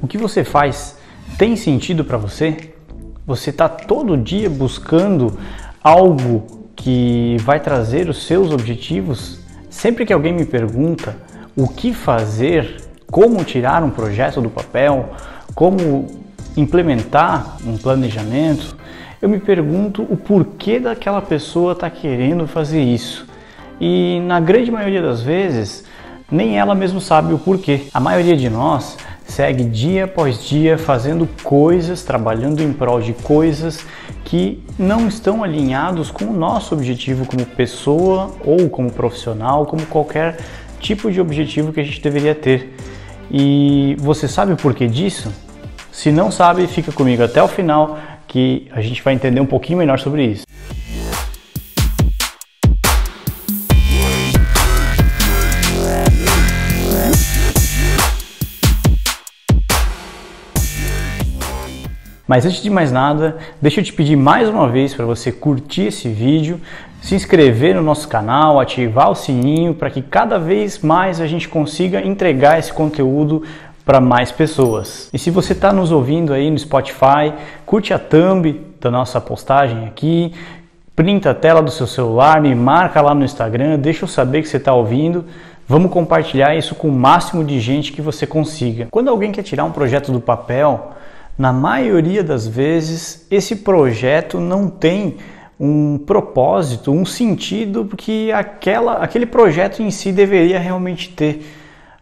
O que você faz tem sentido para você? Você está todo dia buscando algo que vai trazer os seus objetivos? Sempre que alguém me pergunta o que fazer, como tirar um projeto do papel, como implementar um planejamento, eu me pergunto o porquê daquela pessoa está querendo fazer isso. E na grande maioria das vezes, nem ela mesma sabe o porquê. A maioria de nós segue dia após dia fazendo coisas, trabalhando em prol de coisas que não estão alinhados com o nosso objetivo como pessoa ou como profissional, como qualquer tipo de objetivo que a gente deveria ter. E você sabe o porquê disso? Se não sabe, fica comigo até o final que a gente vai entender um pouquinho melhor sobre isso. Mas antes de mais nada, deixa eu te pedir mais uma vez para você curtir esse vídeo, se inscrever no nosso canal, ativar o sininho para que cada vez mais a gente consiga entregar esse conteúdo para mais pessoas. E se você está nos ouvindo aí no Spotify, curte a thumb da nossa postagem aqui, printa a tela do seu celular, me marca lá no Instagram, deixa eu saber que você está ouvindo. Vamos compartilhar isso com o máximo de gente que você consiga. Quando alguém quer tirar um projeto do papel, na maioria das vezes, esse projeto não tem um propósito, um sentido que aquela, aquele projeto em si deveria realmente ter.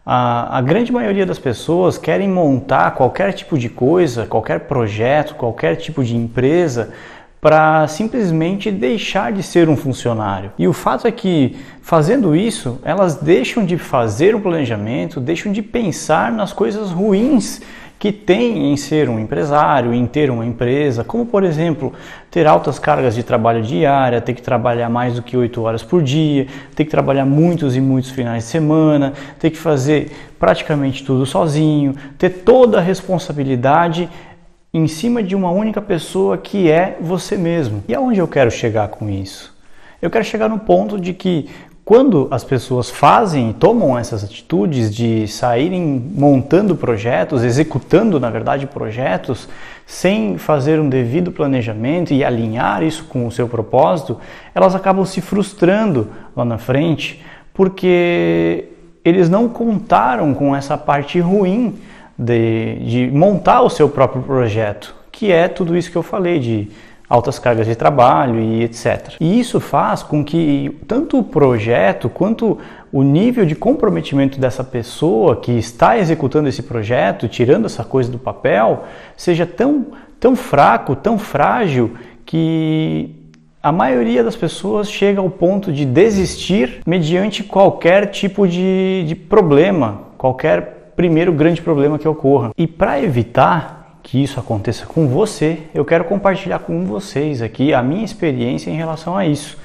A, a, grande maioria das pessoas querem montar qualquer tipo de coisa, qualquer projeto, qualquer tipo de empresa para simplesmente deixar de ser um funcionário. E o fato é que, fazendo isso, elas deixam de fazer o planejamento, deixam de pensar nas coisas ruins que tem em ser um empresário, em ter uma empresa, como por exemplo, ter altas cargas de trabalho diária, ter que trabalhar mais do que 8 horas por dia, ter que trabalhar muitos e muitos finais de semana, ter que fazer praticamente tudo sozinho, ter toda a responsabilidade em cima de uma única pessoa que é você mesmo. E aonde eu quero chegar com isso? Eu quero chegar no ponto de que quando as pessoas fazem tomam essas atitudes de saírem montando projetos, executando, na verdade, projetos, sem fazer um devido planejamento e alinhar isso com o seu propósito, elas acabam se frustrando lá na frente, porque eles não contaram com essa parte ruim de, de montar o seu próprio projeto, que é tudo isso que eu falei de altas cargas de trabalho e etc. E isso faz com que tanto o projeto quanto o nível de comprometimento dessa pessoa que está executando esse projeto, tirando essa coisa do papel, seja tão, tão fraco, tão frágil que a maioria das pessoas chega ao ponto de desistir mediante qualquer tipo de, de problema, qualquer primeiro grande problema que ocorra. E para evitar que isso aconteça com você, eu quero compartilhar com vocês aqui a minha experiência em relação a isso,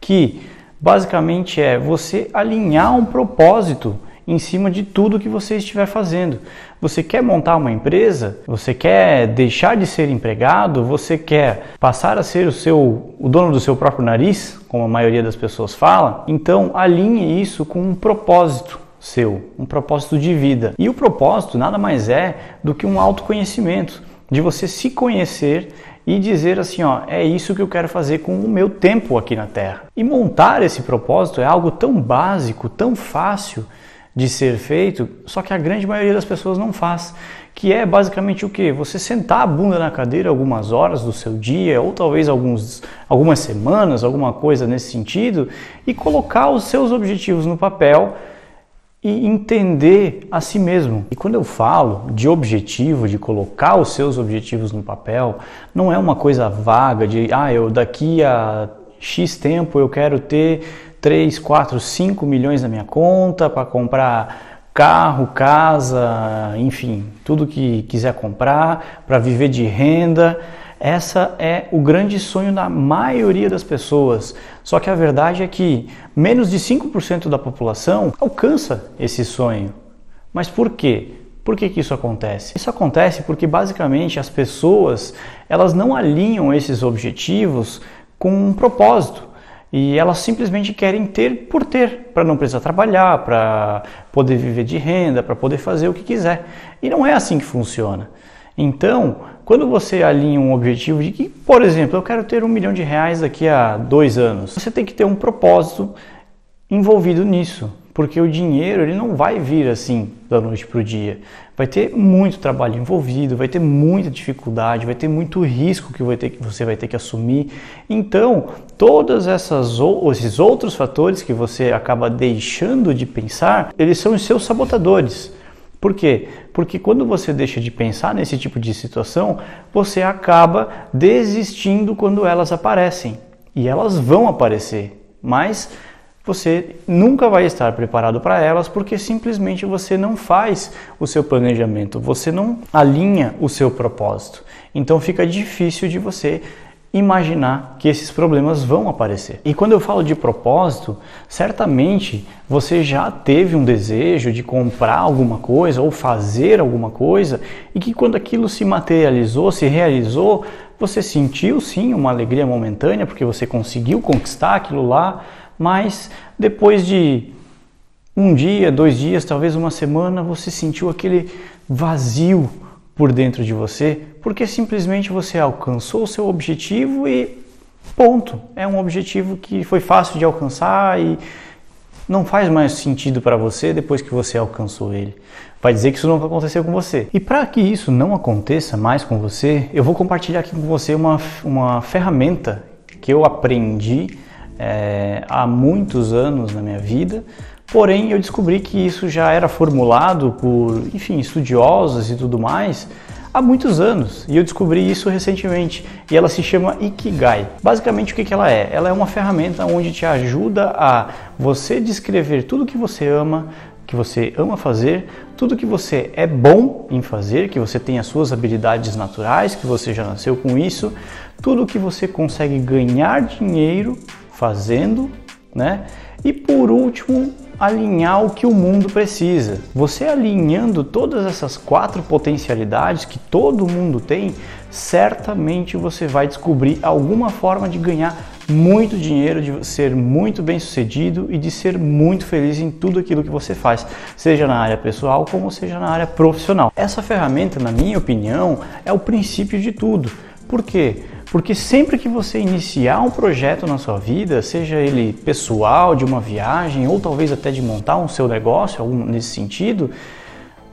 que basicamente é você alinhar um propósito em cima de tudo que você estiver fazendo. Você quer montar uma empresa? Você quer deixar de ser empregado? Você quer passar a ser o seu o dono do seu próprio nariz, como a maioria das pessoas fala? Então alinhe isso com um propósito seu, um propósito de vida. E o propósito nada mais é do que um autoconhecimento, de você se conhecer e dizer assim, ó, é isso que eu quero fazer com o meu tempo aqui na Terra. E montar esse propósito é algo tão básico, tão fácil de ser feito, só que a grande maioria das pessoas não faz, que é basicamente o que? Você sentar a bunda na cadeira algumas horas do seu dia, ou talvez alguns, algumas semanas, alguma coisa nesse sentido, e colocar os seus objetivos no papel e entender a si mesmo. E quando eu falo de objetivo, de colocar os seus objetivos no papel, não é uma coisa vaga de, ah, eu daqui a X tempo eu quero ter 3, 4, 5 milhões na minha conta para comprar carro, casa, enfim, tudo que quiser comprar, para viver de renda. Essa é o grande sonho da maioria das pessoas. Só que a verdade é que menos de 5% da população alcança esse sonho. Mas por quê? Por que, que isso acontece? Isso acontece porque basicamente as pessoas elas não alinham esses objetivos com um propósito. E elas simplesmente querem ter por ter, para não precisar trabalhar, para poder viver de renda, para poder fazer o que quiser. E não é assim que funciona. Então, quando você alinha um objetivo de que, por exemplo, eu quero ter um milhão de reais daqui a dois anos, você tem que ter um propósito envolvido nisso, porque o dinheiro ele não vai vir assim da noite para o dia. Vai ter muito trabalho envolvido, vai ter muita dificuldade, vai ter muito risco que, vai ter, que você vai ter que assumir. Então, todos esses outros fatores que você acaba deixando de pensar, eles são os seus sabotadores. Por quê? Porque quando você deixa de pensar nesse tipo de situação, você acaba desistindo quando elas aparecem. E elas vão aparecer, mas você nunca vai estar preparado para elas porque simplesmente você não faz o seu planejamento, você não alinha o seu propósito. Então fica difícil de você imaginar que esses problemas vão aparecer. E quando eu falo de propósito, certamente você já teve um desejo de comprar alguma coisa ou fazer alguma coisa e que quando aquilo se materializou, se realizou, você sentiu sim uma alegria momentânea porque você conseguiu conquistar aquilo lá, mas depois de um dia, dois dias, talvez uma semana, você sentiu aquele vazio por dentro de você, porque simplesmente você alcançou o seu objetivo e ponto. É um objetivo que foi fácil de alcançar e não faz mais sentido para você depois que você alcançou ele. Vai dizer que isso nunca aconteceu com você. E para que isso não aconteça mais com você, eu vou compartilhar aqui com você uma, uma ferramenta que eu aprendi é, há muitos anos na minha vida, porém eu descobri que isso já era formulado por, enfim, estudiosos e tudo mais há muitos anos e eu descobri isso recentemente e ela se chama Ikigai. Basicamente o que, que ela é? Ela é uma ferramenta onde te ajuda a você descrever tudo que você ama, que você ama fazer, tudo que você é bom em fazer, que você tem as suas habilidades naturais, que você já nasceu com isso, tudo que você consegue ganhar dinheiro fazendo, né? E por último, alinhar o que o mundo precisa. Você alinhando todas essas quatro potencialidades que todo mundo tem, certamente você vai descobrir alguma forma de ganhar muito dinheiro, de ser muito bem sucedido e de ser muito feliz em tudo aquilo que você faz, seja na área pessoal como seja na área profissional. Essa ferramenta, na minha opinião, é o princípio de tudo. Por quê? Porque sempre que você iniciar um projeto na sua vida, seja ele pessoal, de uma viagem, ou talvez até de montar um seu negócio, algum nesse sentido,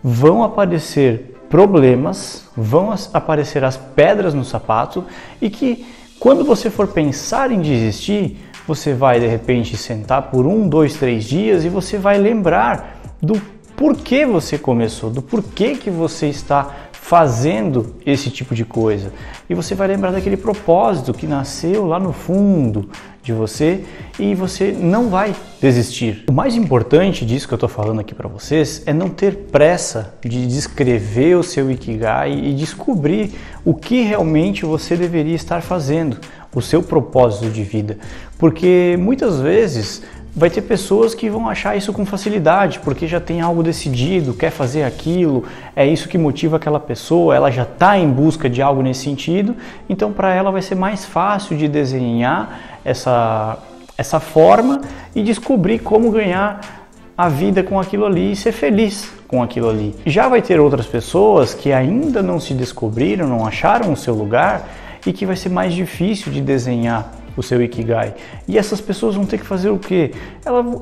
vão aparecer problemas, vão aparecer as pedras no sapato e que quando você for pensar em desistir, você vai de repente sentar por um, dois, três dias e você vai lembrar do porquê você começou, do porquê que você está fazendo esse tipo de coisa. E você vai lembrar daquele propósito que nasceu lá no fundo de você e você não vai desistir. O mais importante disso que eu estou falando aqui para vocês é não ter pressa de descrever o seu Ikigai e descobrir o que realmente você deveria estar fazendo, o seu propósito de vida. Porque muitas vezes vai ter pessoas que vão achar isso com facilidade, porque já tem algo decidido, quer fazer aquilo, é isso que motiva aquela pessoa, ela já está em busca de algo nesse sentido, então para ela vai ser mais fácil de desenhar essa, essa forma e descobrir como ganhar a vida com aquilo ali e ser feliz com aquilo ali. Já vai ter outras pessoas que ainda não se descobriram, não acharam o seu lugar e que vai ser mais difícil de desenhar o seu Ikigai. E essas pessoas vão ter que fazer o quê?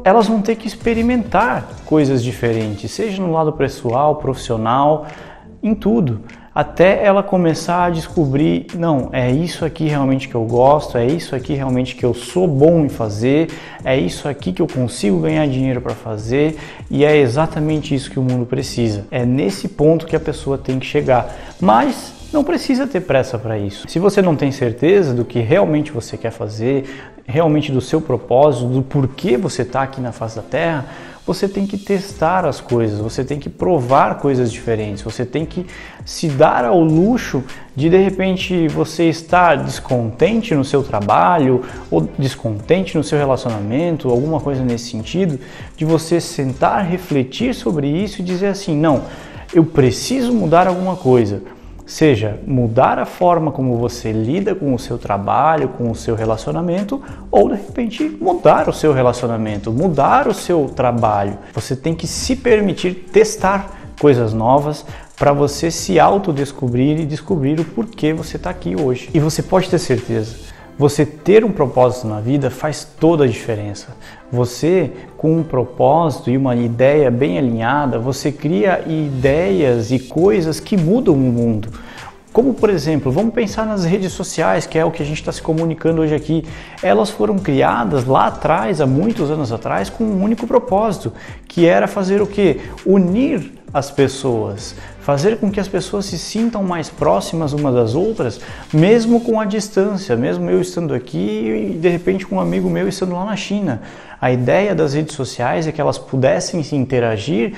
Elas vão ter que experimentar coisas diferentes, seja no lado pessoal, profissional, em tudo. Até ela começar a descobrir, não, é isso aqui realmente que eu gosto, é isso aqui realmente que eu sou bom em fazer, é isso aqui que eu consigo ganhar dinheiro para fazer e é exatamente isso que o mundo precisa. É nesse ponto que a pessoa tem que chegar. Mas não precisa ter pressa para isso. Se você não tem certeza do que realmente você quer fazer, realmente do seu propósito, do porquê você está aqui na face da Terra, você tem que testar as coisas, você tem que provar coisas diferentes, você tem que se dar ao luxo de de repente você estar descontente no seu trabalho ou descontente no seu relacionamento, alguma coisa nesse sentido, de você sentar, refletir sobre isso e dizer assim: não, eu preciso mudar alguma coisa seja mudar a forma como você lida com o seu trabalho, com o seu relacionamento, ou de repente mudar o seu relacionamento, mudar o seu trabalho. Você tem que se permitir testar coisas novas para você se autodescobrir e descobrir o porquê você está aqui hoje. E você pode ter certeza, você ter um propósito na vida faz toda a diferença. Você, com um propósito e uma ideia bem alinhada, você cria ideias e coisas que mudam o mundo. Como, por exemplo, vamos pensar nas redes sociais, que é o que a gente está se comunicando hoje aqui. Elas foram criadas lá atrás, há muitos anos atrás, com um único propósito, que era fazer o que? Unir as pessoas, fazer com que as pessoas se sintam mais próximas umas das outras, mesmo com a distância, mesmo eu estando aqui e de repente com um amigo meu estando lá na China. A ideia das redes sociais é que elas pudessem se interagir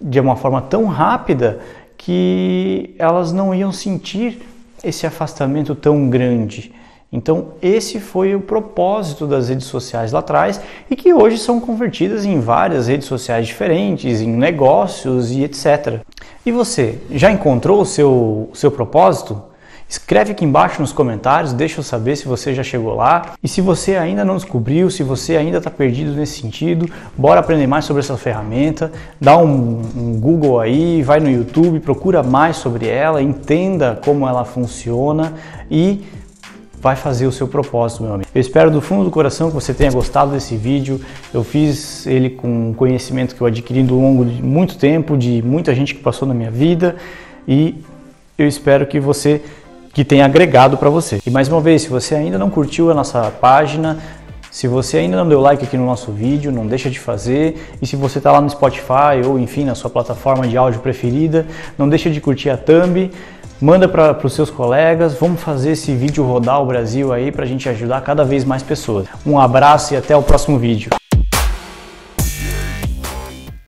de uma forma tão rápida que elas não iam sentir esse afastamento tão grande. Então, esse foi o propósito das redes sociais lá atrás e que hoje são convertidas em várias redes sociais diferentes, em negócios e etc. E você, já encontrou o seu, seu propósito? Escreve aqui embaixo nos comentários, deixa eu saber se você já chegou lá. E se você ainda não descobriu, se você ainda está perdido nesse sentido, bora aprender mais sobre essa ferramenta. Dá um, um, Google aí, vai no YouTube, procura mais sobre ela, entenda como ela funciona e vai fazer o seu propósito, meu amigo. Eu espero do fundo do coração que você tenha gostado desse vídeo. Eu fiz ele com conhecimento que eu adquiri ao longo de muito tempo, de muita gente que passou na minha vida e eu espero que você que tenha agregado para você. E mais uma vez, se você ainda não curtiu a nossa página, se você ainda não deu like aqui no nosso vídeo, não deixa de fazer. E se você está lá no Spotify ou enfim na sua plataforma de áudio preferida, não deixa de curtir a thumb manda para os seus colegas, vamos fazer esse vídeo rodar o Brasil aí para a gente ajudar cada vez mais pessoas. Um abraço e até o próximo vídeo.